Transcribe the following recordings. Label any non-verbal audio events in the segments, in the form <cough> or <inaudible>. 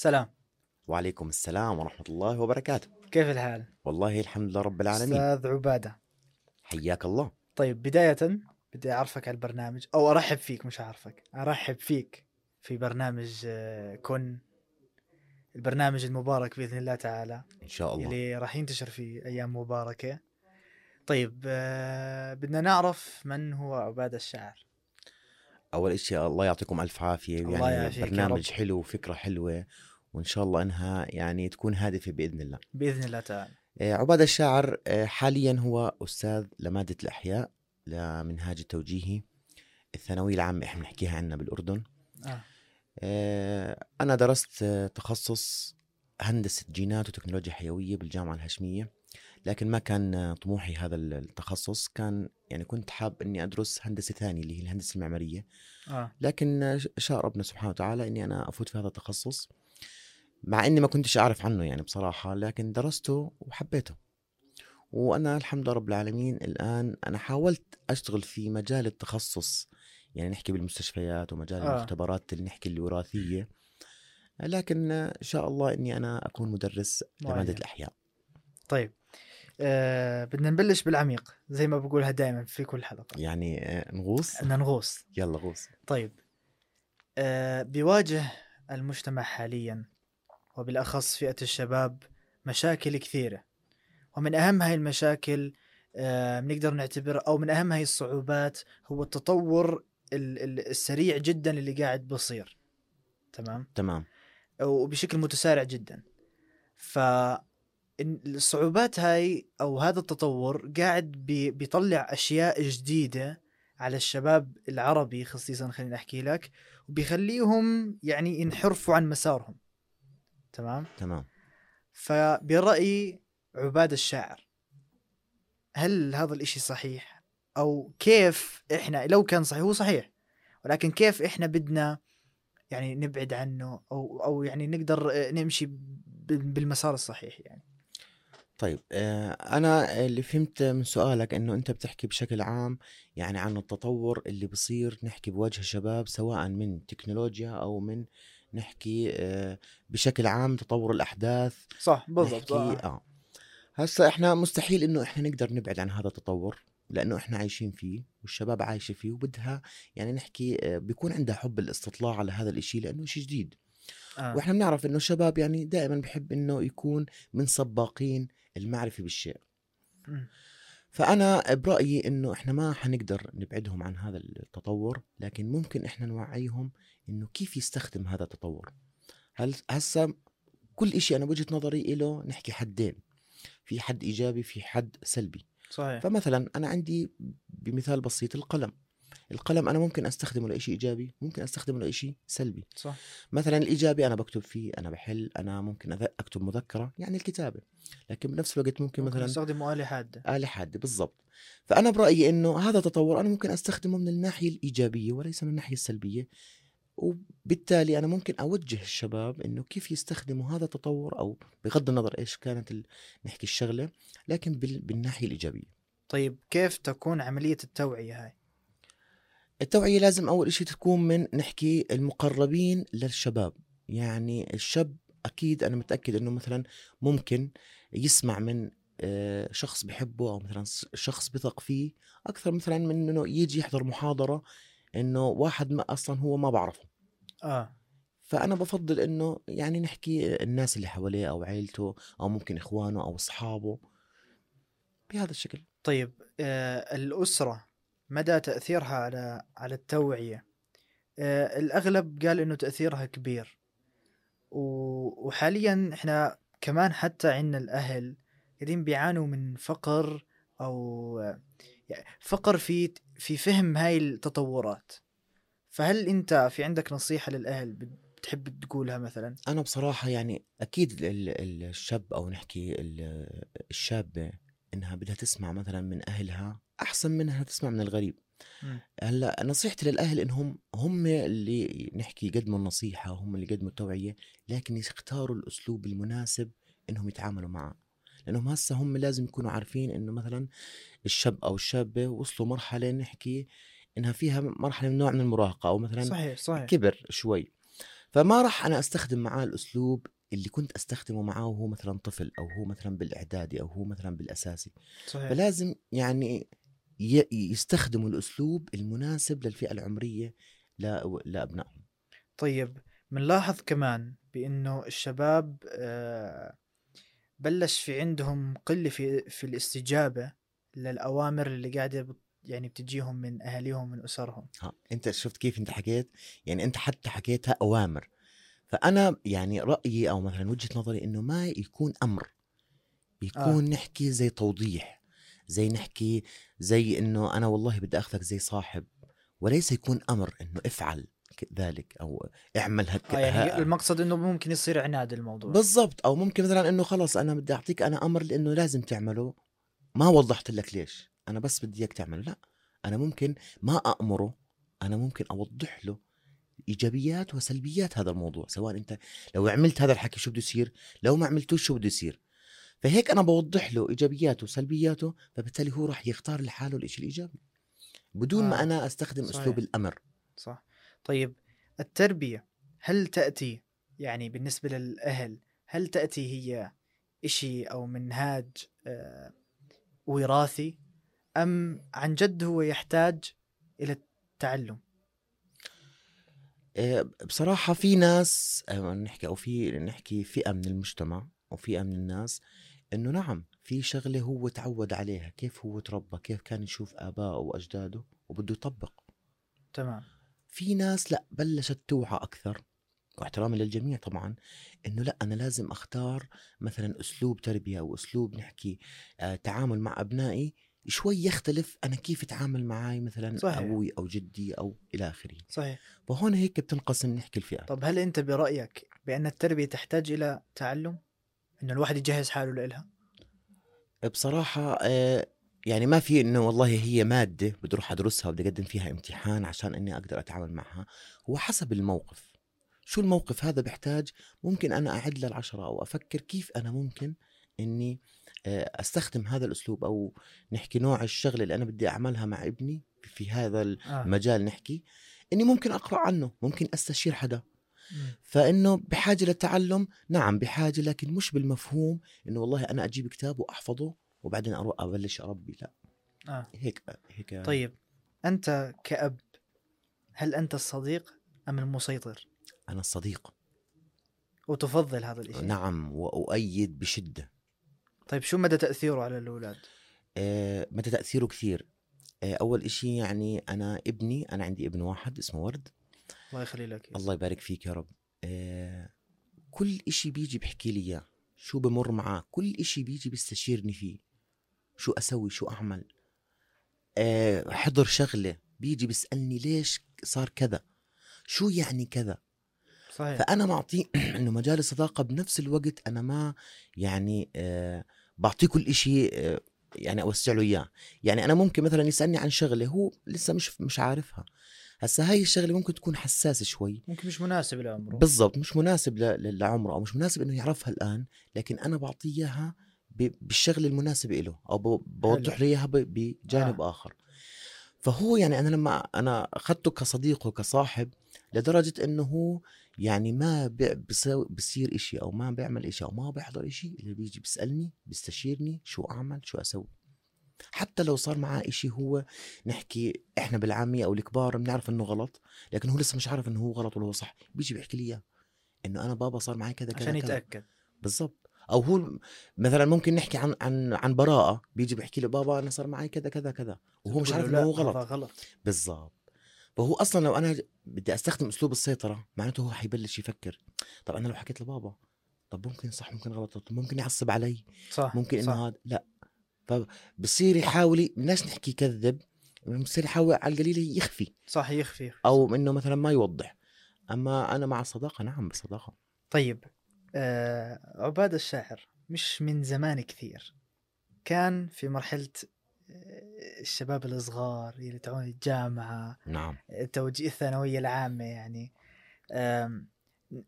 سلام. وعليكم السلام ورحمة الله وبركاته. كيف الحال؟ والله الحمد لله رب العالمين. أستاذ عبادة. حياك الله. طيب بداية بدي أعرفك على البرنامج أو أرحب فيك مش أعرفك أرحب فيك في برنامج آه، كن. البرنامج المبارك بإذن الله تعالى. إن شاء الله. اللي راح ينتشر في أيام مباركة. طيب آه، بدنا نعرف من هو عبادة الشاعر. أول شيء الله يعطيكم ألف عافية. الله يعني برنامج. حلو وفكرة حلوة. وإن شاء الله إنها يعني تكون هادفة بإذن الله. بإذن الله تعالى. آه، عبادة الشاعر آه، حاليا هو أستاذ لمادة الأحياء لمنهاج التوجيهي الثانوية العامة إحنا بنحكيها عنا بالأردن. آه. آه، أنا درست تخصص هندسة جينات وتكنولوجيا حيوية بالجامعة الهاشمية لكن ما كان طموحي هذا التخصص. كان يعني كنت حاب أني أدرس هندسة ثانية اللي هي الهندسة المعمارية. آه. لكن شاء ربنا سبحانه وتعالى أني أنا أفوت في هذا التخصص. مع أني ما كنتش أعرف عنه يعني بصراحة لكن درسته وحبيته. وأنا الحمد لله رب العالمين الآن أنا حاولت أشتغل في مجال التخصص يعني نحكي بالمستشفيات ومجال آه. المختبرات اللي نحكي الوراثية. لكن إن شاء الله إني أنا أكون مدرس معين. لمادة الأحياء. طيب آه بدنا نبلش بالعميق زي ما بقولها دائما في كل حلقة. يعني آه، نغوص؟ بدنا نغوص. يلا غوص. طيب آه بيواجه المجتمع حاليا وبالأخص فئة الشباب مشاكل كثيرة. ومن أهم هاي المشاكل آه بنقدر نعتبر أو من أهم هاي الصعوبات هو التطور ال- ال- السريع جدا اللي قاعد بصير. تمام؟ تمام. وبشكل متسارع جدا. ف الصعوبات هاي أو هذا التطور قاعد بي- بيطلع أشياء جديدة على الشباب العربي خصيصا خليني أحكي لك وبيخليهم يعني ينحرفوا عن مسارهم. تمام؟ تمام. فبرأيي عباد الشاعر هل هذا الإشي صحيح؟ أو كيف إحنا لو كان صحيح هو صحيح ولكن كيف إحنا بدنا يعني نبعد عنه أو أو يعني نقدر نمشي بالمسار الصحيح يعني؟ طيب آه، أنا اللي فهمت من سؤالك إنه أنت بتحكي بشكل عام يعني عن التطور اللي بصير نحكي بوجه الشباب سواء من تكنولوجيا أو من نحكي آه، بشكل عام تطور الأحداث صح نحكي آه هسا إحنا مستحيل إنه إحنا نقدر نبعد عن هذا التطور لأنه إحنا عايشين فيه والشباب عايشة فيه وبدها يعني نحكي آه، بيكون عندها حب الاستطلاع على هذا الإشي لأنه شيء جديد آه. وإحنا بنعرف إنه الشباب يعني دائما بحب إنه يكون من سباقين المعرفة بالشيء مم. فأنا برأيي إنه إحنا ما حنقدر نبعدهم عن هذا التطور لكن ممكن إحنا نوعيهم إنه كيف يستخدم هذا التطور. هل هسا كل إشي أنا بوجهة نظري له نحكي حدين في حد إيجابي في حد سلبي. صحيح. فمثلا أنا عندي بمثال بسيط القلم. القلم أنا ممكن أستخدمه لشيء إيجابي ممكن أستخدمه لشيء سلبي. صح. مثلا الإيجابي أنا بكتب فيه أنا بحل أنا ممكن أكتب مذكرة يعني الكتابة. لكن بنفس الوقت ممكن ممكن مثلا نستخدم آلة حادة. آلة حادة بالضبط. فأنا برأيي أنه هذا تطور أنا ممكن أستخدمه من الناحية الإيجابية وليس من الناحية السلبية. وبالتالي أنا ممكن أوجه الشباب أنه كيف يستخدموا هذا التطور أو بغض النظر إيش كانت ال... نحكي الشغلة لكن بال... بالناحية الإيجابية. طيب كيف تكون عملية التوعية هاي؟ التوعية لازم أول إشي تكون من نحكي المقربين للشباب. يعني الشاب أكيد أنا متأكد أنه مثلا ممكن يسمع من آه، شخص بحبه أو مثلا شخص بثق فيه أكثر مثلا من أنه يجي يحضر محاضرة أنه واحد ما أصلا هو ما بعرفه. آه. فأنا بفضل أنه يعني نحكي الناس اللي حواليه أو عيلته أو ممكن إخوانه أو أصحابه بهذا الشكل. طيب آه الأسرة مدى تأثيرها على على التوعية. آه الأغلب قال إنه تأثيرها كبير. وحاليا إحنا كمان حتى عندنا الأهل قاعدين بيعانوا من فقر أو فقر في في فهم هاي التطورات. فهل أنت في عندك نصيحة للأهل بتحب تقولها مثلا؟ أنا بصراحة يعني أكيد ال- ال- الشاب أو نحكي ال- الشابة إنها بدها تسمع مثلا من أهلها أحسن من إنها تسمع من الغريب. هلأ نصيحتي للأهل إنهم هم اللي نحكي يقدموا النصيحة هم اللي يقدموا التوعية لكن يختاروا الأسلوب المناسب إنهم يتعاملوا معه. لأنهم هسه هم لازم يكونوا عارفين إنه مثلا الشاب أو الشابة وصلوا مرحلة نحكي إنها فيها مرحلة من نوع من المراهقة أو مثلا صحيح صحيح. كبر شوي. فما راح أنا أستخدم معاه الأسلوب اللي كنت أستخدمه معاه وهو مثلا طفل أو هو مثلا بالإعدادي أو هو مثلا بالأساسي. صحيح. فلازم يعني يستخدموا الأسلوب المناسب للفئة العمرية لابنائهم طيب بنلاحظ كمان بإنه الشباب آه، بلش في عندهم قلة في في الاستجابة للأوامر اللي قاعدة يعني بتجيهم من أهاليهم من أسرهم. ها أنت شفت كيف أنت حكيت؟ يعني أنت حتى حكيتها أوامر. فأنا يعني رأيي أو مثلا وجهة نظري إنه ما يكون أمر يكون آه. نحكي زي توضيح زي نحكي زي إنه أنا والله بدي أخذك زي صاحب وليس يكون أمر إنه افعل ذلك أو اعمل هك آه يعني ها- المقصد إنه ممكن يصير عناد الموضوع بالضبط أو ممكن مثلا إنه خلص أنا بدي أعطيك أنا أمر لإنه لازم تعمله ما وضحت لك ليش أنا بس بدي إياك تعمله لا أنا ممكن ما امره أنا ممكن أوضح له إيجابيات وسلبيات هذا الموضوع سواء أنت لو عملت هذا الحكي شو بده يصير لو ما عملتوش شو بده يصير؟ فهيك أنا بوضح له إيجابياته وسلبياته فبالتالي هو راح يختار لحاله الشيء الإيجابي. بدون ما آه، أنا أستخدم صحيح. اسلوب الأمر. صح. طيب التربية هل تأتي يعني بالنسبة للأهل هل تأتي هي إشي أو منهاج آه، وراثي أم عن جد هو يحتاج إلى التعلم؟ بصراحة في ناس آه، نحكي أو في نحكي فئة من المجتمع أو فئة من الناس إنه نعم في شغلة هو تعود عليها كيف هو تربى كيف كان يشوف آبائه وأجداده وبده يطبق. تمام. في ناس لأ بلشت توعى أكثر واحترامي للجميع طبعا إنه لأ أنا لازم أختار مثلا أسلوب تربية أو أسلوب نحكي آه تعامل مع أبنائي شوي يختلف أنا كيف أتعامل معاي مثلا صحيح. أبوي أو جدي أو إلى آخره. صحيح. فهون هيك بتنقسم نحكي الفئات طب هل أنت برأيك بأن التربية تحتاج إلى تعلم؟ إنه الواحد يجهز حاله لإلها؟ بصراحة آه، يعني ما في إنه والله هي مادة بدي أروح أدرسها وبدي أقدم فيها امتحان عشان إني أقدر أتعامل معها. هو حسب الموقف. شو الموقف هذا بيحتاج؟ ممكن أنا أعد للعشرة أو أفكر كيف أنا ممكن إني أستخدم هذا الأسلوب أو نحكي نوع الشغلة اللي أنا بدي أعملها مع ابني في هذا آه. المجال نحكي إني ممكن أقرأ عنه ممكن أستشير حدا. فإنه بحاجة للتعلم نعم بحاجة لكن مش بالمفهوم إنه والله أنا أجيب كتاب وأحفظه وبعدين أروح أبلش أربي لا. آه. هيك هيك. طيب أنت كأب هل أنت الصديق أم المسيطر؟ أنا الصديق. وتفضل هذا الشيء نعم وأؤيد بشدة. طيب شو مدى تأثيره على الأولاد؟ آه متى تأثيره كثير. آه أول إشي يعني أنا ابني أنا عندي ابن واحد اسمه ورد. الله يخلي لك الله يبارك فيك يا رب. آه كل إشي بيجي بحكي لي إياه. شو بمر معاه كل إشي بيجي بيستشيرني فيه. شو أسوي شو أعمل؟ آه حضر شغلة بيجي بيسألني ليش صار كذا؟ شو يعني كذا؟ صحيح. فأنا معطيه <clears throat> إنه مجال الصداقة بنفس الوقت أنا ما يعني آه بعطيه كل إشي آه يعني أوسع له إياه. يعني أنا ممكن مثلا يسألني عن شغلة هو لسه مش مش عارفها. هسا هاي الشغلة ممكن تكون حساسة شوي. ممكن مش مناسب لعمره. بالضبط مش مناسب لعمره أو مش مناسب إنه يعرفها الآن لكن أنا بعطيه إياها ب- بالشغلة المناسبة له أو ب- بوضح له إياها ب- بجانب آه. آخر. فهو يعني أنا لما أنا أخذته كصديق وكصاحب لدرجة إنه هو يعني ما بيساوي بصير إشي أو ما بيعمل إشي أو ما بيحضر إشي اللي بيجي بيسألني بيستشيرني شو أعمل شو أسوي. حتى لو صار معاه إشي هو نحكي إحنا بالعامية أو الكبار بنعرف إنه غلط لكن هو لسه مش عارف إنه هو غلط ولا هو صح بيجي بيحكي لي إياه إنه أنا بابا صار معي كذا كذا عشان يتأكد. بالضبط. أو هو مثلا ممكن نحكي عن عن عن براءة بيجي بيحكي لي بابا أنا صار معي كذا كذا كذا وهو مش عارف إنه هو غلط. غلط. بالضبط. فهو أصلا لو أنا بدي أستخدم أسلوب السيطرة معناته هو حيبلش يفكر طب أنا لو حكيت لبابا طب ممكن صح ممكن غلط طب ممكن يعصب علي صح ممكن. إنه هذا لا. فبصير يحاول بدناش نحكي يكذب بصير يحاول على القليل يخفي. صح يخفي يخفي. أو إنه مثلا ما يوضح. أما أنا مع الصداقه نعم بالصداقه طيب آه عباد الشاعر مش من زمان كثير. كان في مرحلة الشباب الصغار اللي تعون الجامعة نعم. توجيه الثانوية العامة يعني.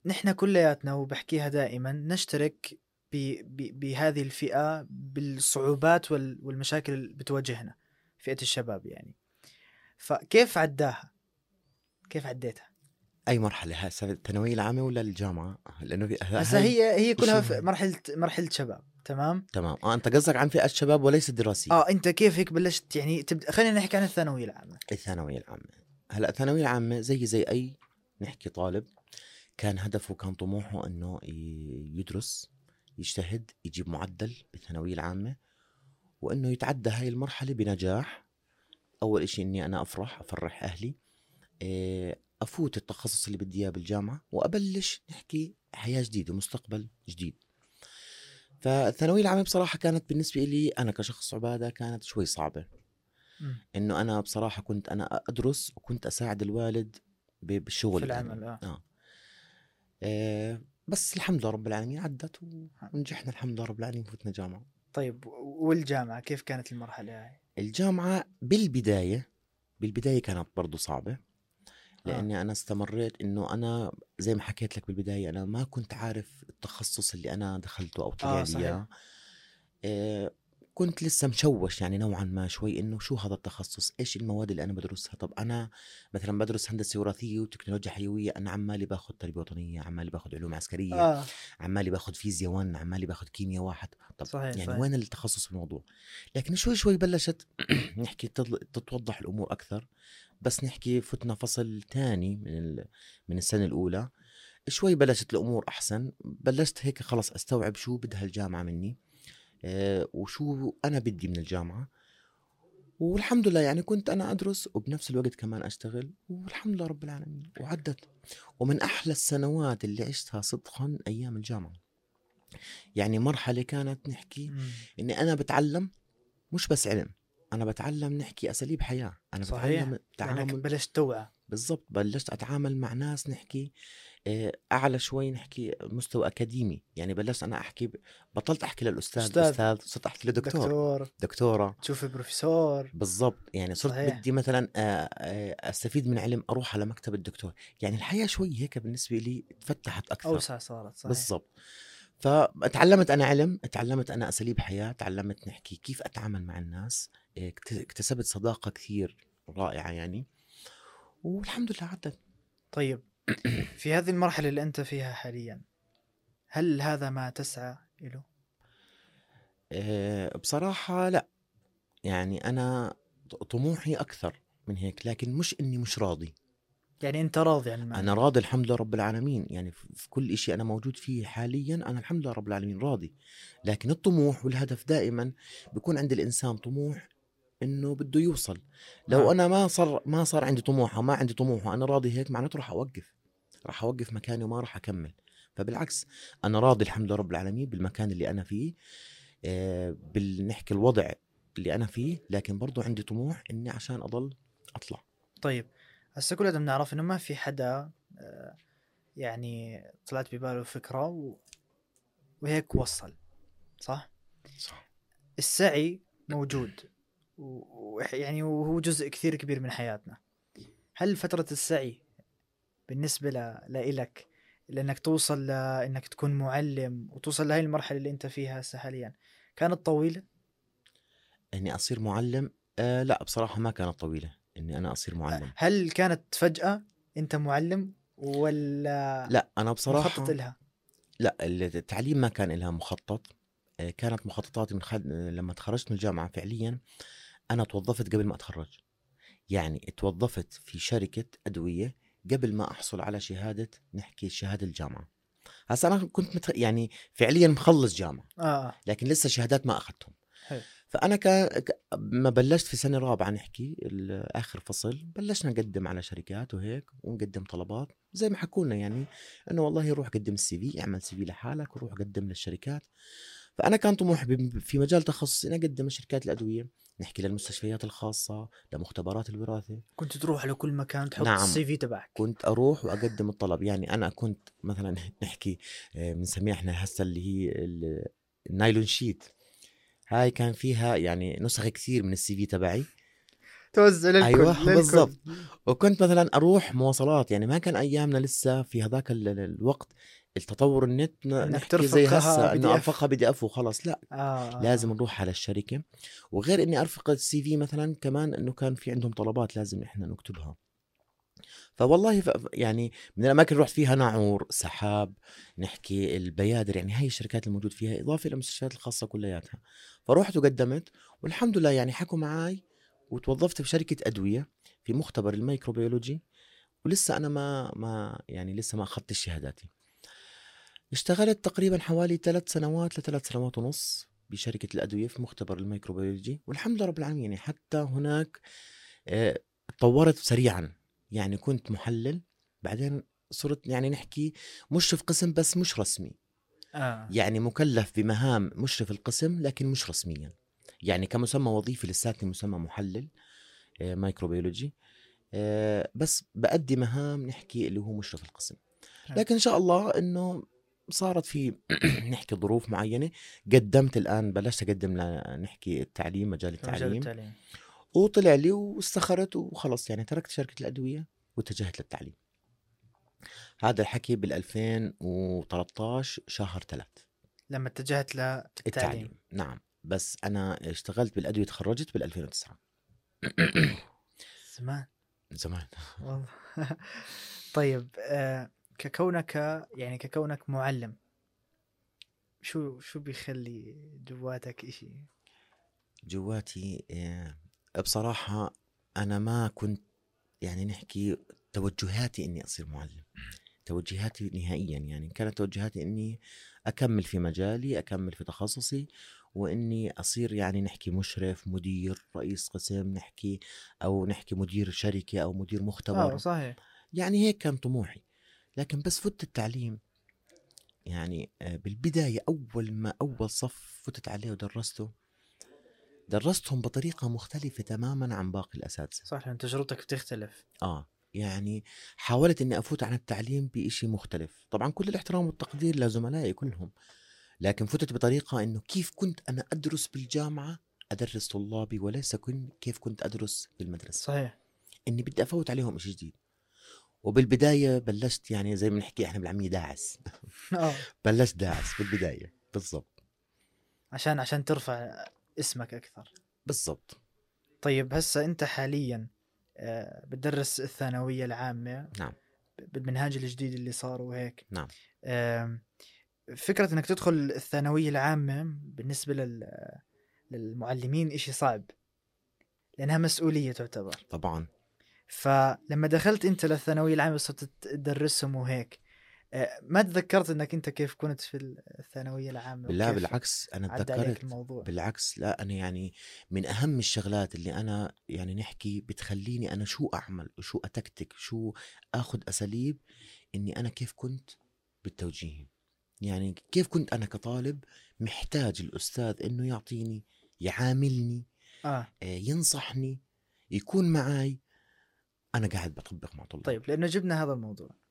نحن كلياتنا وبحكيها دائما نشترك ب- ب- بهذه الفئة بالصعوبات وال- والمشاكل اللي بتواجهنا فئة الشباب يعني. فكيف عداها؟ كيف عديتها؟ أي مرحلة؟ هسه الثانوية العامة ولا الجامعة؟ لأنه هسه هي هي كلها. مرحلة مرحلة شباب. تمام؟ تمام. آه أنت قصدك عن فئة الشباب وليس الدراسيه آه أنت كيف هيك بلشت يعني تبدأ؟ خلينا نحكي عن الثانوية العامة. الثانوية العامة. هلا الثانوية العامة زي زي أي نحكي طالب كان هدفه كان طموحه إنه يدرس يجتهد يجيب معدل بالثانوية العامة وإنه يتعدى هاي المرحلة بنجاح. أول إشي إني أنا أفرح أفرح أهلي. إيه، أفوت التخصص اللي بدي إياه بالجامعة وأبلش نحكي حياة جديدة مستقبل جديد. فالثانوية العامة بصراحة كانت بالنسبة لي أنا كشخص عبادة كانت شوي صعبة مم. إنه أنا بصراحة كنت أنا أدرس وكنت أساعد الوالد بالشغل في يعني. العمل آه آه. آه بس الحمد لله رب العالمين عدت ونجحنا الحمد لله رب العالمين فتنا جامعة طيب والجامعة كيف كانت المرحلة هاي؟ الجامعة بالبداية بالبداية كانت برضو صعبة آه. لأني أنا استمريت إنه أنا زي ما حكيت لك بالبداية أنا ما كنت عارف التخصص اللي أنا دخلته أو طلع آه، لي صحيح. إياه. آه، كنت لسه مشوش يعني نوعا ما شوي إنه شو هذا التخصص؟ إيش المواد اللي أنا بدرسها؟ طب أنا مثلا بدرس هندسة وراثية وتكنولوجيا حيوية أنا عمالي باخذ تربية وطنية عمالي باخذ علوم عسكرية آه. عمالي باخذ فيزياء 1 عمالي باخذ كيمياء واحد. طب صحيح، يعني صحيح. وين التخصص في الموضوع؟ لكن شوي شوي بلشت <clears throat> نحكي تتوضح الأمور أكثر. بس نحكي فتنا فصل ثاني من ال... من السنة الأولى. شوي بلشت الأمور أحسن بلشت هيك خلص أستوعب شو بدها الجامعة مني آه وشو أنا بدي من الجامعة. والحمد لله يعني كنت أنا أدرس وبنفس الوقت كمان أشتغل والحمد لله رب العالمين وعدت. ومن أحلى السنوات اللي عشتها صدقا أيام الجامعة. يعني مرحلة كانت نحكي. إني أنا بتعلم مش بس علم. أنا بتعلم نحكي أساليب حياة. أنا صحيح. بتعلم لانك تعامل بلشت توعى. بالضبط بلشت أتعامل مع ناس نحكي آه، أعلى شوي نحكي مستوى أكاديمي. يعني بلشت أنا أحكي بطلت أحكي للأستاذ. أستاذ, أستاذ صرت أحكي لدكتور. دكتور. دكتورة. تشوف بروفيسور بالضبط. يعني صرت صحيح. بدي مثلا آه، آه، أستفيد من علم أروح على مكتب الدكتور. يعني الحياة شوي هيك بالنسبة لي تفتحت أكثر. أوسع صارت صحيح. بالضبط. فتعلمت أنا علم تعلمت أنا أساليب حياة تعلمت نحكي كيف أتعامل مع الناس اكت- اكتسبت صداقة كثير رائعة يعني. والحمد لله عدت. طيب <clears throat> في هذه المرحلة اللي أنت فيها حاليا هل هذا ما تسعى له؟ إيه، بصراحة لا. يعني أنا طموحي أكثر من هيك لكن مش إني مش راضي. يعني أنت راضي عن المعنى. أنا راضي الحمد لله رب العالمين. يعني في كل شيء أنا موجود فيه حاليا أنا الحمد لله رب العالمين راضي. لكن الطموح والهدف دائما بيكون عند الإنسان طموح إنه بده يوصل. لو نعم. أنا ما صار ما صار عندي طموح أو ما عندي طموح وأنا راضي هيك معناته راح أوقف. راح أوقف مكاني وما راح أكمل. فبالعكس أنا راضي الحمد لله رب العالمين بالمكان اللي أنا فيه. آه، بالنحكي الوضع اللي أنا فيه لكن برضو عندي طموح إني عشان أضل أطلع. طيب. هسه كلنا بنعرف إنه ما في حدا آه، يعني طلعت بباله فكرة و... وهيك وصل صح؟ صح السعي موجود ويعني وهو جزء كثير كبير من حياتنا هل فترة السعي بالنسبة ل... لإلك لأنك توصل لأنك تكون معلم وتوصل لهي المرحلة اللي أنت فيها هسه حاليا كانت طويلة؟ إني أصير معلم آه لا بصراحة ما كانت طويلة إني أنا أصير معلم. هل كانت فجأة أنت معلم ولا لا أنا بصراحة مخطط لها؟ لا التعليم ما كان لها مخطط. آه، كانت مخططاتي من خد... لما تخرجت من الجامعة فعليا أنا توظفت قبل ما أتخرج. يعني توظفت في شركة أدوية قبل ما أحصل على شهادة نحكي شهادة الجامعة. هسا أنا كنت متخ... يعني فعليا مخلص جامعة. آه. لكن لسه شهادات ما أخذتهم. حلو. فأنا ك... ك... ما بلشت في سنة رابعة نحكي آخر فصل بلشنا نقدم على شركات وهيك ونقدم طلبات زي ما حكوا لنا يعني إنه والله روح قدم السي في اعمل سي في لحالك وروح قدم للشركات فأنا كان طموحي بم- في مجال تخصصي إني أقدم لشركات الأدوية نحكي للمستشفيات الخاصة لمختبرات الوراثة. كنت تروح على كل مكان تحط نعم. ال CV تبعك. كنت أروح وأقدم الطلب. يعني أنا كنت مثلا <laughs> نحكي آه، بنسميها إحنا هسه اللي هي ال- النايلون sheet. هاي كان فيها يعني نسخ كثير من ال CV تبعي توزع للكل للكل. بالضبط. وكنت مثلا أروح مواصلات يعني ما كان أيامنا لسه في هذاك ال- ال- الوقت التطور النت نحكي زي هسه إنه. أرفقها PDF وخلص لا آه. لازم نروح على الشركة وغير إني أرفق ال CV مثلا كمان إنه كان في عندهم طلبات لازم إحنا نكتبها فوالله. يعني من الأماكن اللي رحت فيها ناعور سحاب نحكي البيادر يعني هاي الشركات الموجود فيها إضافة إلى المستشفيات الخاصة كلياتها فرحت وقدمت والحمد لله يعني حكوا معي وتوظفت في شركة أدوية في مختبر ال microbiology ولسه أنا ما ما يعني لسه ما أخذت شهاداتي اشتغلت تقريبا حوالي ثلاث سنوات لثلاث سنوات ونص بشركة الأدوية في مختبر ال microbiology والحمد لله رب العالمين يعني حتى هناك آه، تطورت سريعا يعني كنت محلل بعدين صرت يعني نحكي مشرف قسم بس مش رسمي. آه. يعني مكلف بمهام مشرف القسم لكن مش رسميا. يعني كمسمى وظيفي لساتني مسمى محلل آه، مايكروبيولوجي آه، بس بأدي مهام نحكي اللي هو مشرف القسم. لكن إن شاء الله إنه صارت في <clears throat> نحكي ظروف معينة قدمت الآن بلشت أقدم ل- نحكي التعليم مجال في مجال التعليم. التعليم. وطلع لي واستخرت وخلص يعني تركت شركة الأدوية واتجهت للتعليم. هذا الحكي بال 2013 شهر ثلاث لما اتجهت للتعليم التعليم. نعم. بس أنا اشتغلت بالأدوية تخرجت بال 2009 زمان. زمان. والله. <laughs> طيب آه ككونك يعني ككونك معلم شو شو بيخلي جواتك إشي؟ جواتي آه، بصراحة أنا ما كنت يعني نحكي توجهاتي إني أصير معلم. توجهاتي نهائيا يعني كانت توجهاتي إني أكمل في مجالي أكمل في تخصصي وإني أصير يعني نحكي مشرف مدير رئيس قسم نحكي أو نحكي مدير شركة أو مدير مختبر. آه صحيح. يعني هيك كان طموحي. لكن بس فت التعليم. يعني آه، بالبداية أول ما أول صف فتت عليه ودرسته درستهم بطريقة مختلفة تماما عن باقي الأساتذة. صح لأن تجربتك بتختلف. آه يعني حاولت إني أفوت عن التعليم بإشي مختلف. طبعا كل الاحترام والتقدير لزملائي كلهم لكن فتت بطريقة إنه كيف كنت أنا أدرس بالجامعة أدرس طلابي وليس كيف كنت أدرس بالمدرسة. صحيح. إني بدي أفوت عليهم إشي جديد. وبالبداية بلشت يعني زي ما بنحكي إحنا بالعامية داعس. آه. <laughs> بلشت داعس بالبداية بالضبط. عشان عشان ترفع اسمك أكثر. بالضبط. طيب هسه أنت حاليا آه بتدرس الثانوية العامة. نعم. بالمنهاج الجديد اللي صار وهيك. نعم. آم، فكرة إنك تدخل الثانوية العامة بالنسبة لل للمعلمين إشي صعب لأنها مسؤولية تعتبر. طبعا. فلما دخلت أنت للثانوية العامة صرت تدرسهم وهيك ما تذكرت إنك أنت كيف كنت في الثانوية العامة بالله وكيف بالعكس عليك تذكرت الموضوع؟ بالعكس لا أنا يعني من أهم الشغلات اللي أنا يعني نحكي بتخليني أنا شو أعمل وشو أتكتك شو أخذ أساليب إني أنا كيف كنت بالتوجيه. يعني كيف كنت أنا كطالب محتاج الأستاذ إنه يعطيني يعاملني آه. آه، ينصحني يكون معي أنا قاعد بطبق مع طلاب طيب لأنه جبنا هذا الموضوع.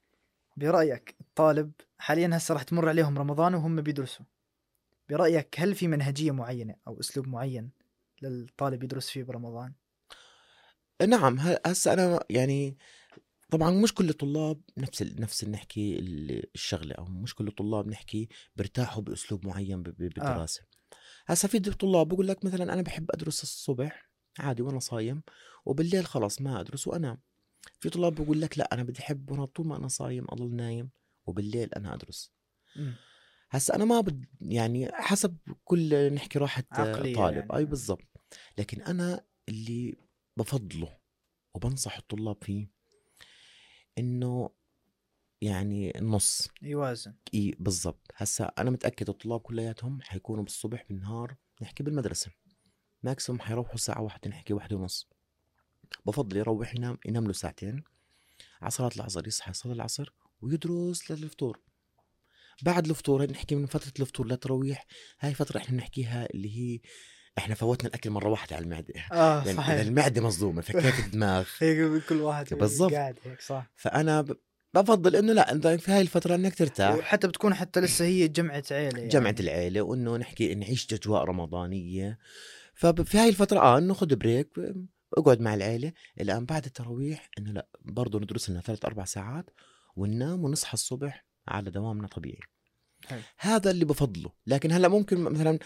برأيك الطالب حاليا هسه راح تمر عليهم رمضان وهم بيدرسوا. برأيك هل في منهجية معينة أو أسلوب معين للطالب يدرس فيه برمضان؟ نعم هسه أنا يعني طبعا مش كل الطلاب نفس ال- نفس نحكي ال- الشغلة أو مش كل الطلاب نحكي برتاحوا بأسلوب معين ب- بالدراسة. هسه في د- طلاب بقول لك مثلا أنا بحب أدرس الصبح عادي وأنا صايم وبالليل خلاص ما أدرس وأنام. في طلاب بقول لك لا أنا بدي أحب وأنا طول ما أنا صايم أضل نايم وبالليل أنا أدرس. مم. هسا أنا ما بد يعني حسب كل نحكي راحة طالب. يعني. أي بالضبط. لكن أنا اللي بفضله وبنصح الطلاب فيه إنه يعني النص. يوازن. إي بالضبط. هسا أنا متأكد الطلاب كلياتهم حيكونوا بالصبح بالنهار نحكي بالمدرسة. ماكسيموم حيروحوا الساعة واحدة نحكي واحدة ونص. بفضل يروح ينام ينام له ساعتين على صلاة العصر يصحى يصلي العصر ويدرس للفطور. بعد الفطور نحكي من فترة الفطور للترويح هاي فترة إحنا بنحكيها اللي هي إحنا فوتنا الأكل مرة واحدة على المعدة. آه لأن صحيح. إذا المعدة مصدومة فكيف <laughs> الدماغ؟ هيك كل واحد <laughs> بالضبط. قاعد هيك صح. فأنا ب- بفضل إنه لا انت في هاي الفترة إنك ترتاح. وحتى بتكون حتى لسه هي جمعة عيلة يعني. جمعة العيلة وإنه نحكي نعيش أجواء رمضانية. ففي هاي الفترة آه إنه خذ بريك اقعد مع العيلة الآن بعد التراويح إنه لأ برضه ندرس لنا ثلاث أربع ساعات وننام ونصحى الصبح على دوامنا طبيعي. حلو. هذا اللي بفضله. لكن هلأ ممكن مثلا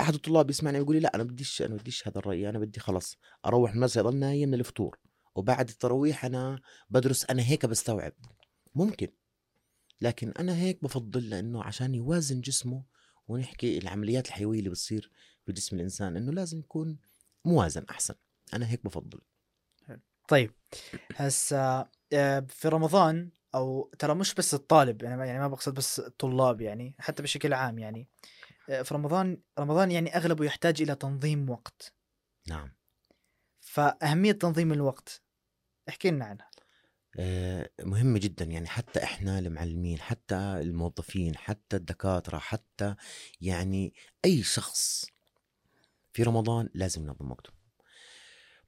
أحد الطلاب يسمعني ويقول لي لأ أنا بديش أنا بديش هذا الرأي أنا بدي خلص أروح المدرسة اضل نايم للفطور وبعد التراويح أنا بدرس أنا هيك بستوعب. ممكن. لكن أنا هيك بفضل لأنه عشان يوازن جسمه ونحكي العمليات الحيوية اللي بتصير في جسم الإنسان إنه لازم يكون موازن أحسن. أنا هيك بفضل. طيب هسا آه، في رمضان أو ترى مش بس الطالب يعني ما- يعني ما بقصد بس الطلاب يعني حتى بشكل عام يعني آه، في رمضان رمضان يعني أغلبه يحتاج إلى تنظيم وقت. نعم. فأهمية تنظيم الوقت احكي لنا عنها. آه، مهمة جدا يعني حتى إحنا المعلمين حتى الموظفين حتى الدكاترة حتى يعني أي شخص في رمضان لازم ينظم وقته.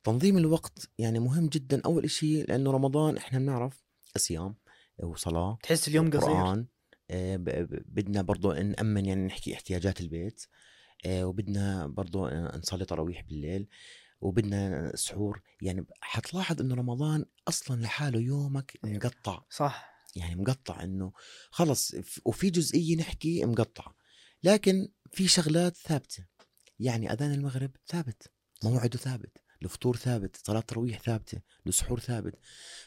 تنظيم الوقت يعني مهم جدا. أول إشي لأنه رمضان إحنا بنعرف صيام وصلاة تحس اليوم قصير. آه، بدنا برضو نأمن يعني نحكي احتياجات البيت آه، وبدنا برضو نصلي تراويح بالليل وبدنا سحور. يعني حتلاحظ إنه رمضان أصلا لحاله يومك أيوة. مقطع. صح. يعني مقطع إنه خلص وفي جزئية نحكي مقطعه لكن في شغلات ثابتة. يعني أذان المغرب ثابت موعده ثابت. الفطور ثابت صلاة تراويح ثابتة السحور ثابت.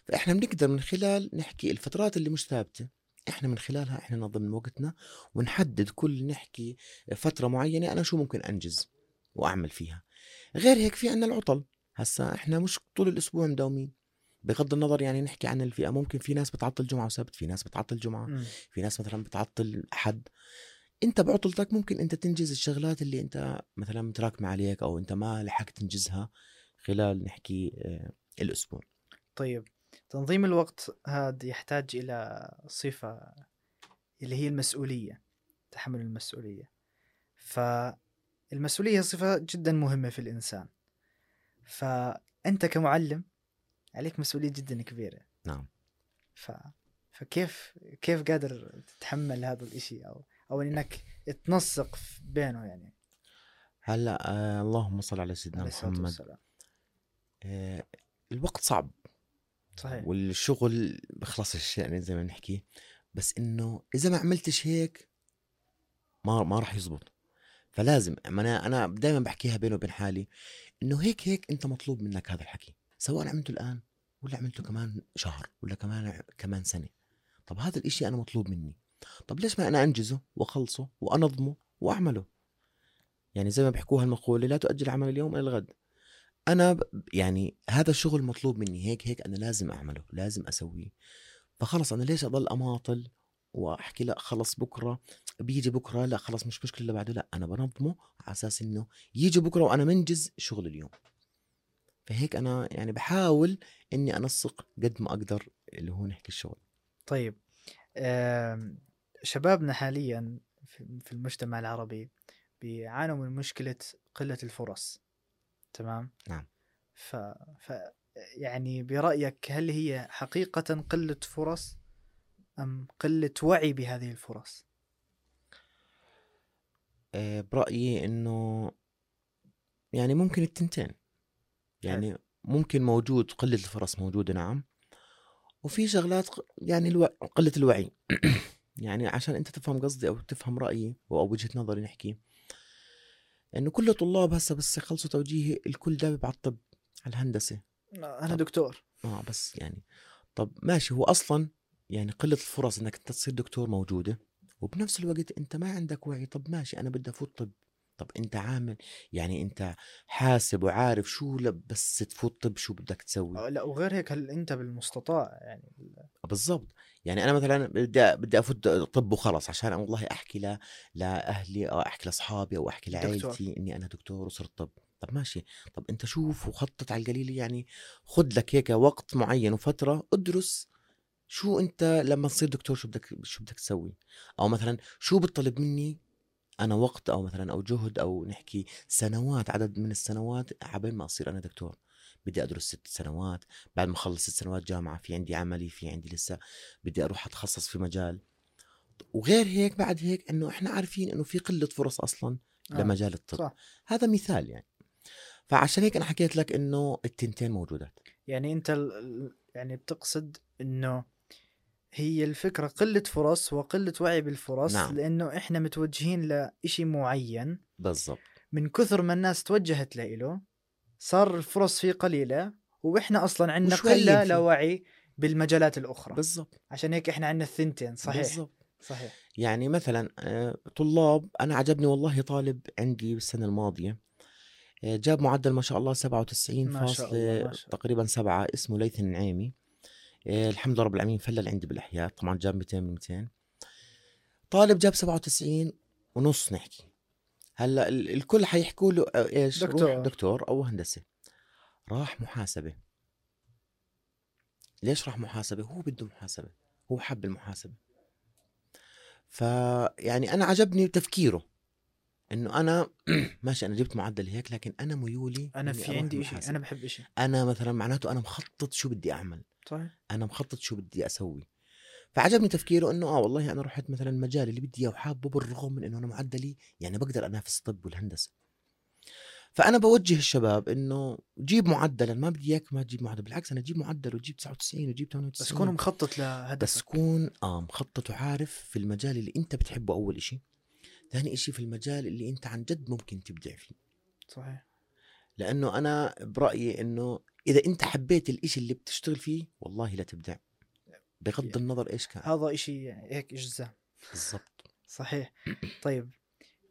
فإحنا بنقدر من خلال نحكي الفترات اللي مش ثابتة. إحنا من خلالها إحنا ننظم وقتنا ونحدد كل نحكي فترة معينة أنا شو ممكن أنجز وأعمل فيها. غير هيك في عنا العطل. هسا إحنا مش طول الأسبوع مداومين. بغض النظر يعني نحكي عن الفئة ممكن في ناس بتعطل جمعة وسبت في ناس بتعطل جمعة. مم. في ناس مثلا بتعطل حد أنت بعطلتك ممكن أنت تنجز الشغلات اللي أنت مثلا متراكمة عليك أو أنت ما لحقت تنجزها. خلال نحكي آه، الأسبوع. طيب تنظيم الوقت هذا يحتاج إلى صفة اللي هي المسؤولية تحمل المسؤولية. فالمسؤولية صفة جدا مهمة في الإنسان. فأنت كمعلم عليك مسؤولية جدا كبيرة. نعم. ف... فكيف كيف قادر تتحمل هذا الإشي أو أو إنك تنسق بينه يعني؟ هلأ آه اللهم صل على سيدنا محمد. والسلام. الوقت صعب. صحيح. والشغل بخلصش يعني زي ما بنحكي بس إنه إذا ما عملتش هيك ما ما راح يزبط. فلازم أنا أنا دائما بحكيها بيني وبين حالي إنه هيك هيك أنت مطلوب منك هذا الحكي. سواء عملته الآن ولا عملته كمان شهر ولا كمان كمان سنة. طب هذا الإشي أنا مطلوب مني. طب ليش ما أنا أنجزه وأخلصه وأنظمه وأعمله؟ يعني زي ما بيحكوها المقولة لا تؤجل عمل اليوم إلى الغد. أنا يعني هذا الشغل مطلوب مني هيك هيك أنا لازم أعمله لازم أسويه. فخلص أنا ليش أضل أماطل وأحكي لا خلص بكرة بيجي بكرة لا خلص مش مشكلة اللي بعده لا أنا بنظمه على أساس إنه يجي بكرة وأنا منجز شغل اليوم. فهيك أنا يعني بحاول إني أنسق قد ما أقدر اللي هو نحكي الشغل. طيب آم، شبابنا حاليا في المجتمع العربي بيعانوا من مشكلة قلة الفرص. تمام؟ نعم. ف, ف يعني برأيك هل هي حقيقة قلة فرص أم قلة وعي بهذه الفرص؟ آه، برأيي إنه يعني ممكن التنتين. يعني ممكن موجود قلة الفرص موجودة نعم. وفي شغلات يعني ألو... قلة الوعي. <clears throat> يعني عشان أنت تفهم قصدي أو تفهم رأيي أو وجهة نظري نحكي انه كل الطلاب هسه بس يخلصوا توجيهي الكل دابب على الطب على الهندسة أنا طب. دكتور آه بس يعني طب ماشي هو أصلا يعني قلة الفرص إنك انت تصير دكتور موجودة وبنفس الوقت أنت ما عندك وعي طب ماشي أنا بدي أفوت طب طب أنت عامل يعني أنت حاسب وعارف شو بس تفوت طب شو بدك تسوي؟ لا وغير هيك هل أنت بالمستطاع يعني بالضبط. يعني أنا مثلا بدي بدي أفوت طب وخلص عشان أنا والله أحكي ل... لاهلي أو أحكي لأصحابي أو أحكي. لعائلتي إني أنا دكتور وصرت طب. طب ماشي. طب أنت شوف وخطط على القليل يعني خد لك هيك وقت معين وفترة ادرس شو أنت لما تصير دكتور شو بدك شو بدك تسوي. أو مثلا شو بتطلب مني أنا وقت أو مثلا أو جهد أو نحكي سنوات عدد من السنوات عبين ما أصير أنا دكتور. بدي أدرس ست سنوات بعد ما أخلص ست سنوات جامعة في عندي عملي في عندي لسه بدي أروح أتخصص في مجال. وغير هيك بعد هيك إنه إحنا عارفين إنه في قلة فرص أصلا آه، لمجال الطب. صح. هذا مثال يعني. فعشان هيك أنا حكيت لك إنه التنتين موجودات. يعني أنت ال- يعني بتقصد إنه هي الفكرة قلة فرص وقلة وعي بالفرص نعم. لأنه إحنا متوجهين لإشي معين. بالضبط. من كثر ما الناس توجهت له صار الفرص فيه قليلة وإحنا أصلا عندنا وشويين قلة في- لا وعي بالمجالات الأخرى. بالضبط. عشان هيك إحنا عندنا الثنتين صحيح. بالضبط. صحيح. يعني مثلا آه، طلاب أنا عجبني والله طالب عندي بالسنه الماضية آه، جاب معدل ما شاء الله 97 ما شاء الله، ما شاء الله. تقريبا سبعة اسمه ليث النعيمي. الحمد لله رب العالمين فلل عندي بالأحياء طبعا جاب 200 من 200 طالب جاب 97 ونص نحكي. هلأ ال- الكل حيحكوا له آه، إيش؟ دكتور. دكتور أو هندسة. راح محاسبة. ليش راح محاسبة؟ هو بده محاسبة. هو حب المحاسبة. فيعني أنا عجبني تفكيره. إنه أنا <clears throat> ماشي أنا جبت معدل هيك لكن أنا ميولي أنا في عندي شيء. أنا بحب شيء أنا مثلا معناته أنا مخطط شو بدي أعمل. صحيح. أنا مخطط شو بدي أسوي. فعجبني تفكيره إنه آه والله أنا رحت مثلا المجال اللي بدي إياه وحابه بالرغم من إنه أنا معدلي يعني بقدر أنافس الطب والهندسة. فأنا بوجه الشباب إنه جيب معدلا ما بدي إياك ما تجيب معدل بالعكس أنا جيب معدل وجيب 99 وجيب 98 بس كون مخطط بس لهدفك كون آه مخطط وعارف في المجال اللي أنت بتحبه أول إشي. ثاني إشي في المجال اللي أنت عن جد ممكن تبدع فيه. صحيح. لأنه أنا برأيي إنه إذا أنت حبيت الإشي اللي بتشتغل فيه والله لا تبدع. بغض يعني النظر إيش كان. هذا يعني هيك إجزاء. بالضبط. صحيح. طيب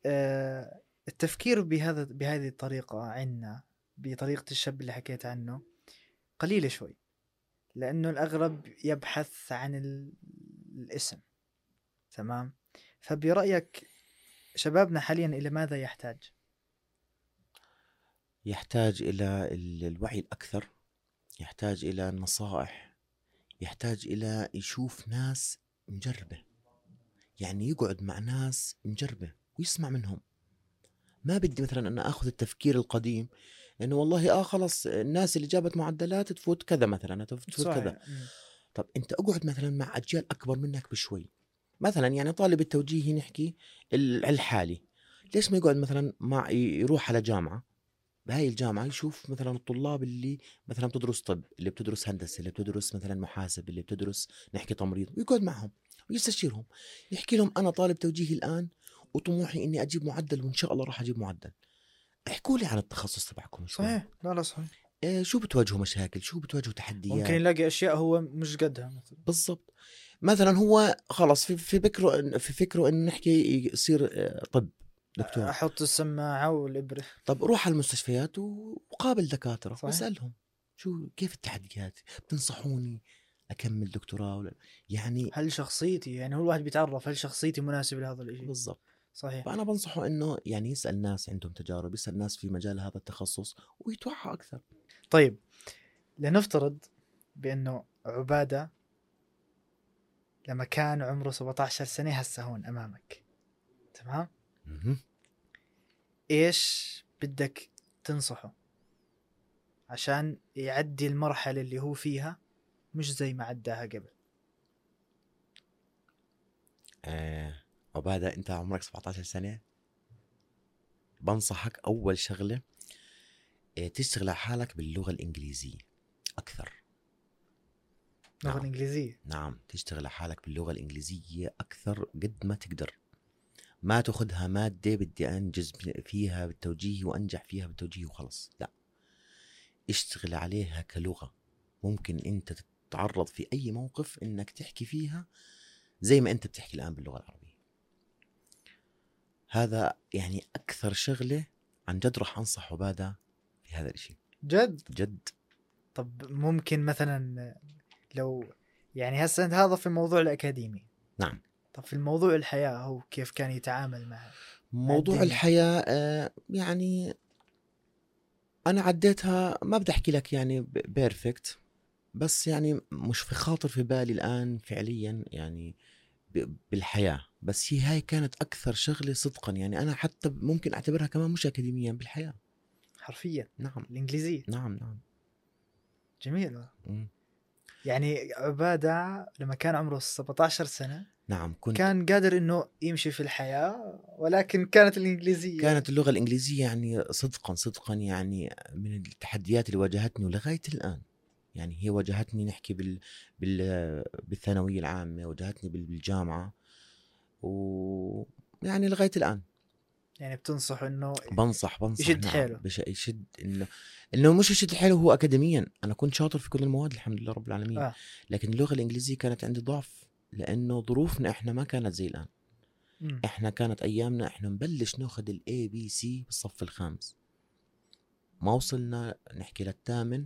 آه التفكير بهذا بهذه الطريقة عنا بطريقة الشاب اللي حكيت عنه قليلة شوي لأنه الأغلب يبحث عن ال- الاسم. تمام؟ فبرأيك شبابنا حاليا إلى ماذا يحتاج؟ يحتاج إلى ال- الوعي الأكثر يحتاج إلى النصائح يحتاج إلى يشوف ناس مجربة. يعني يقعد مع ناس مجربة ويسمع منهم. ما بدي مثلا أنا آخذ التفكير القديم إنه والله آه خلص الناس اللي جابت معدلات تفوت كذا مثلا تفوت كذا. مم. طب أنت أقعد مثلا مع أجيال أكبر منك بشوي. مثلا يعني طالب التوجيهي نحكي ال- الحالي. ليش ما يقعد مثلا مع يروح على جامعة؟ بهاي الجامعة يشوف مثلا الطلاب اللي مثلا بتدرس طب اللي بتدرس هندسة اللي بتدرس مثلا محاسب اللي بتدرس نحكي تمريض ويقعد معهم ويستشيرهم يحكي لهم أنا طالب توجيهي الآن وطموحي إني أجيب معدل وإن شاء الله راح أجيب معدل. احكوا لي عن التخصص تبعكم شوي. صحيح. لا لا صحيح. إيه شو بتواجهوا مشاكل؟ شو بتواجهوا تحديات؟ ممكن يلاقي أشياء هو مش قدها مثلا. بالضبط. مثلا هو خلص في في فكره في فكره إنه نحكي يصير آه، طب. دكتور. أحط السماعة والإبرة. طب روح على المستشفيات وقابل دكاترة صحيح. واسألهم. شو كيف التحديات؟ بتنصحوني أكمل دكتوراه ولا يعني هل شخصيتي يعني هو الواحد بيتعرف هل شخصيتي مناسبة لهذا الشيء بالضبط. صحيح. فأنا بنصحه إنه يعني يسأل ناس عندهم تجارب يسأل ناس في مجال هذا التخصص ويتوعى أكثر. طيب لنفترض بأنه عبادة لما كان عمره 17 سنة هسه هون أمامك. تمام. إيش بدك تنصحه؟ عشان يعدي المرحلة اللي هو فيها مش زي ما عداها قبل. آه عبادة أنت عمرك 17 سنة؟ بنصحك أول شغلة آه تشتغل على حالك باللغة الإنجليزية أكثر. اللغة نعم. الانجليزيه نعم تشتغل على حالك باللغة الإنجليزية أكثر قد ما تقدر. ما تاخذها مادة بدي أنجز فيها بالتوجيه وأنجح فيها بالتوجيه وخلص. لا. اشتغل عليها كلغة. ممكن أنت تتعرض في أي موقف أنك تحكي فيها زي ما أنت بتحكي الآن باللغة العربية. هذا يعني أكثر شغلة عن جد راح أنصح عبادة في هذا الشيء جد؟ جد. طب ممكن مثلا لو يعني هسه أنت هذا في الموضوع الأكاديمي. نعم. طب في الموضوع الحياة هو كيف كان يتعامل معها موضوع. الحياة آه، يعني أنا عديتها ما بدي أحكي لك يعني بيرفكت بس يعني مش في خاطر في بالي الآن فعليا يعني ب- بالحياة بس هي هاي كانت أكثر شغلة صدقا يعني أنا حتى ممكن أعتبرها كمان مش أكاديميا بالحياة. حرفيا. نعم. الإنجليزية. نعم نعم. جميل. مم. يعني عبادة لما كان عمره 17 سنة نعم كنت كان قادر إنه يمشي في الحياة ولكن كانت الإنجليزية. كانت اللغة الإنجليزية يعني صدقا صدقا يعني من التحديات اللي واجهتني ولغاية الآن. يعني هي واجهتني نحكي بال, بال بالثانوية العامة واجهتني بال- بالجامعة و يعني لغاية الآن. يعني بتنصح إنه بنصح بنصح يشد نعم، حيله. بش يشد إنه إنه مش يشد حيله هو اكاديميا أنا كنت شاطر في كل المواد الحمد لله رب العالمين آه. لكن اللغة الإنجليزية كانت عندي ضعف لأنه ظروفنا إحنا ما كانت زي الآن مم. إحنا كانت أيامنا إحنا نبلش ناخذ ال ABC بالصف الخامس ما وصلنا نحكي للثامن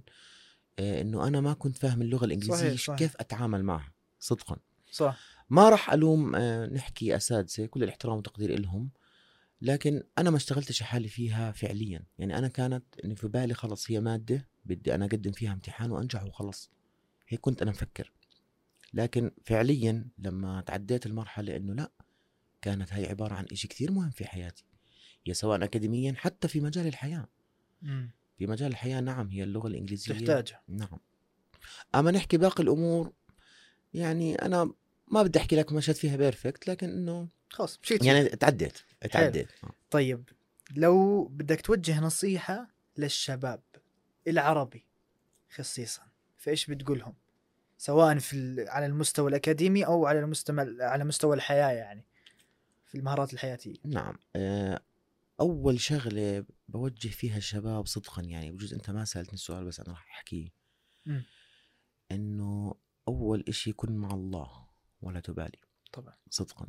آه، إنه أنا ما كنت فاهم اللغة الإنجليزية صحيح، صحيح. كيف أتعامل معها صدقا صح ما راح ألوم آه، نحكي أساتذة كل الاحترام والتقدير لهم لكن أنا ما اشتغلتش حالي فيها فعليا. يعني أنا كانت إنه في بالي خلص هي مادة بدي أنا أقدم فيها امتحان وأنجح وخلص هيك كنت أنا مفكر. لكن فعليا لما تعديت المرحلة إنه لا كانت هاي عبارة عن إشي كثير مهم في حياتي. هي سواء اكاديميا حتى في مجال الحياة. مم. في مجال الحياة نعم هي اللغة الإنجليزية. تحتاجها. نعم. أما نحكي باقي الأمور يعني أنا ما بدي أحكي لك مشيت فيها perfect لكن إنه خلاص مشيت يعني تعديت تعديت. طيب لو بدك توجه نصيحة للشباب العربي خصيصا فإيش بتقولهم؟ سواء في على المستوى الأكاديمي أو على المستوى على مستوى الحياة يعني في المهارات الحياتية. نعم آه، أول شغلة بوجه فيها الشباب صدقا يعني بجوز أنت ما سألتني السؤال بس أنا راح أحكيه. إنه أول إشي كن مع الله ولا تبالي. طبعا. صدقا.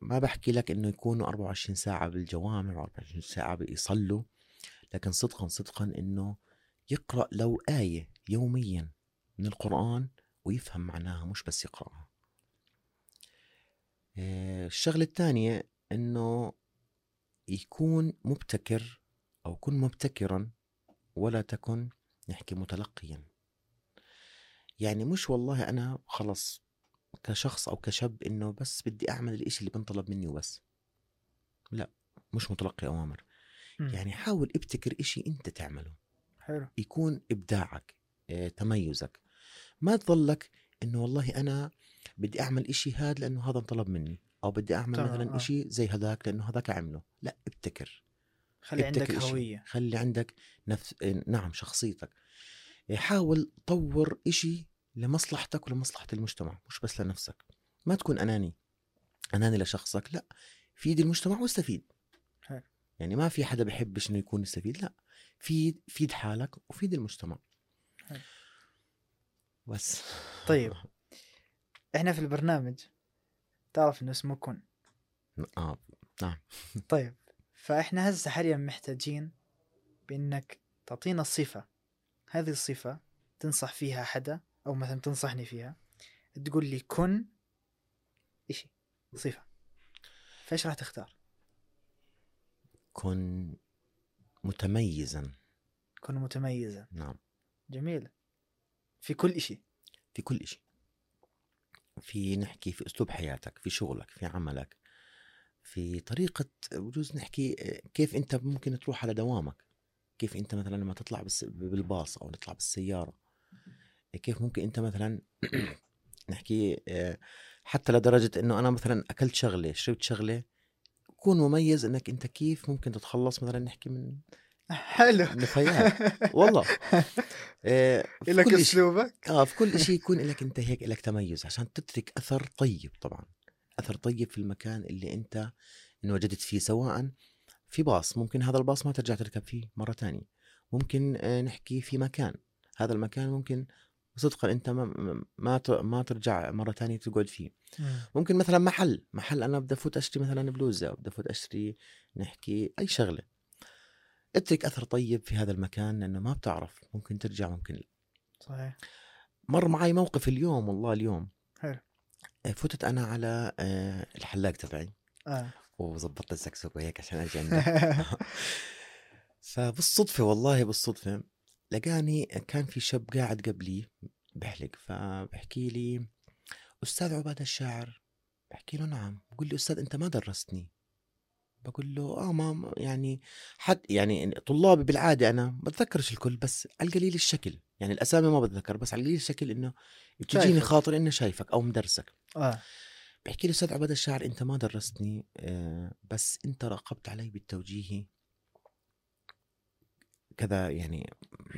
ما بحكي لك إنه يكونوا 24 ساعة بالجوامع و24 ساعة يصلوا لكن صدقا صدقا إنه يقرأ لو آية يوميا من القرآن ويفهم معناها مش بس يقرأها. إيه الشغلة الثانية إنه يكون مبتكر أو كن مبتكرا ولا تكن نحكي متلقيا. يعني مش والله أنا خلص كشخص أو كشاب إنه بس بدي أعمل الإشي اللي بنطلب مني وبس. لا مش متلقي أوامر. مم. يعني حاول ابتكر إشي أنت تعمله. حلو. يكون إبداعك آه تميزك. ما تظلك إنه والله أنا بدي أعمل إشي هذا لأنه هذا انطلب مني أو بدي أعمل تمام، مثلا آه. إشي زي هذاك لأنه هذاك عمله. لا ابتكر. خلي عندك ابتكر إشي. هوية. خلي عندك نفس آه، نعم شخصيتك. آه، حاول طور إشي لمصلحتك ولمصلحة المجتمع مش بس لنفسك. ما تكون أناني أناني لشخصك لا. فيد المجتمع واستفيد. يعني ما في حدا بحبش إنه يكون يستفيد لا. فيد فيد حالك وفيد المجتمع. بس. طيب. <laughs> إحنا في البرنامج تعرف إنه اسمه كن آه. <laughs> طيب. فإحنا هسه حاليا محتاجين بإنك تعطينا الصفة هذه الصفة تنصح فيها حدا أو مثلا تنصحني فيها تقول لي كن اشي صفة. فإيش راح تختار؟ كن متميزا. كن متميزا. نعم. جميل. في كل اشي في كل إشي في نحكي في أسلوب حياتك في شغلك في عملك في طريقة بجوز نحكي آه، كيف أنت ممكن تروح على دوامك. كيف أنت مثلا لما تطلع بالباص أو تطلع بالسيارة. كيف ممكن أنت مثلا <clears throat> نحكي آه، حتى لدرجة أنه أنا مثلا أكلت شغلة شربت شغلة كون مميز أنك أنت كيف ممكن تتخلص مثلا نحكي من حلو. نفايات والله. <laughs> آه، لك. أسلوبك. آه في كل شيء يكون لك أنت هيك لك تميز عشان تترك أثر طيب طبعا. أثر طيب في المكان اللي أنت إن وجدت فيه سواء في باص ممكن هذا الباص ما ترجع تركب فيه مرة تانية. ممكن آه، نحكي في مكان. هذا المكان ممكن صدقا أنت ما ما ما ترجع مرة تانية تقعد فيه. مم. ممكن مثلا محل محل أنا بدي أفوت أشتري مثلا بلوزة بدي أفوت أشتري نحكي أي شغلة. اترك أثر طيب في هذا المكان لأنه ما بتعرف ممكن ترجع ممكن لا. صحيح. مر معي موقف اليوم والله اليوم. حلو. آه، فتت أنا على آه، الحلاق تبعي. آه. وظبطت السكسوك وهيك عشان أجي <laughs> عنده فبالصدفة والله بالصدفة لقاني كان في شاب قاعد قبلي. بحلق فبحكي لي أستاذ عباد الشاعر بحكي له نعم بقول لي أستاذ أنت ما درستني. بقول له آه ما يعني حد يعني طلابي بالعادة أنا بتذكرش الكل بس على القليل الشكل يعني الأسامي ما بتذكر بس على القليل الشكل إنه بتجيني. خاطر إني شايفك أو مدرسك. آه. بحكي لي أستاذ عباد الشاعر أنت ما درستني آه، بس أنت راقبت علي بالتوجيه كذا يعني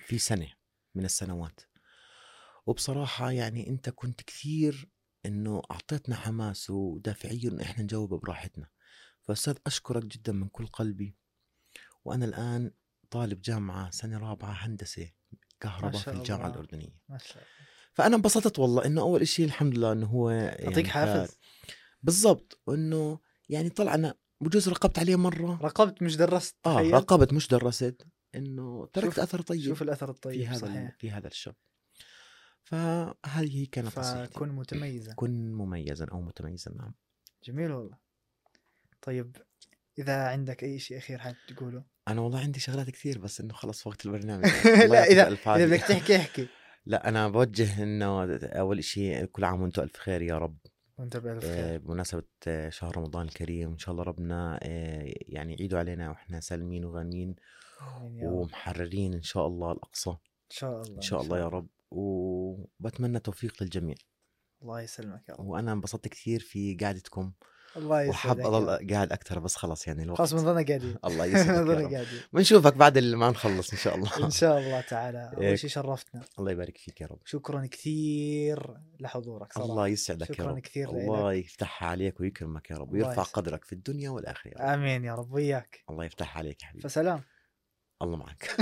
في سنة من السنوات. وبصراحة يعني أنت كنت كثير إنه أعطيتنا حماس ودافعية إنه إحنا نجاوب براحتنا. فأستاذ أشكرك جدا من كل قلبي. وأنا الآن طالب جامعة سنة رابعة هندسة كهرباء في الجامعة الله. الأردنية. ما شاء الله. فأنا انبسطت والله إنه أول إشي الحمد لله إنه هو يعني يعطيك حافز بالضبط. وإنه يعني طلعنا بجوز رقبت عليه مرة. رقبت مش درست آه تخيل. رقبت مش درست. إنه تركت شوف- أثر طيب شوف الأثر في الطيب هذا ال- صحيح. في هذا الشاب. فهذه هي كانت نصيحتي؟ فكن متميزا. كن مميزا أو متميزا نعم. جميل والله. طيب إذا عندك أي شيء أخير حابب تقوله أنا والله عندي شغلات كثير بس إنه خلص وقت البرنامج. <laughs> لا إذا إذا. بدك تحكي احكي. <laughs> لا أنا بوجه إنه أول شيء كل عام وأنتم ألف خير يا رب. وأنت بألف آه، خير بمناسبة آه، شهر رمضان الكريم إن شاء الله ربنا آه، يعني يعيدوا علينا وإحنا سالمين وغانمين. ومحررين إن شاء الله الأقصى. إن شاء الله إن شاء الله يا رب. وبتمنى توفيق للجميع. الله يسلمك يا رب. وأنا انبسطت كثير في قعدتكم. الله وحاب يسعدك رب. اضل قاعد أكثر بس خلاص يعني الوقت خلاص بنظلنا قاعدين. <laughs> الله يسعدك <laughs> بنظلنا قاعدين. بنشوفك بعد اللي ما نخلص إن شاء الله. إن شاء الله تعالى. <laughs> أول شيء شرفتنا. الله يبارك فيك يا رب. شكرا كثير لحضورك صراحة. الله يسعدك يا شكراً رب. كثير الله يفتحها عليك ويكرمك يا رب. الله ويرفع. قدرك في الدنيا والآخرة آمين يا رب. وياك. الله يفتحها عليك يا حبيبي. فسلام. الله معك.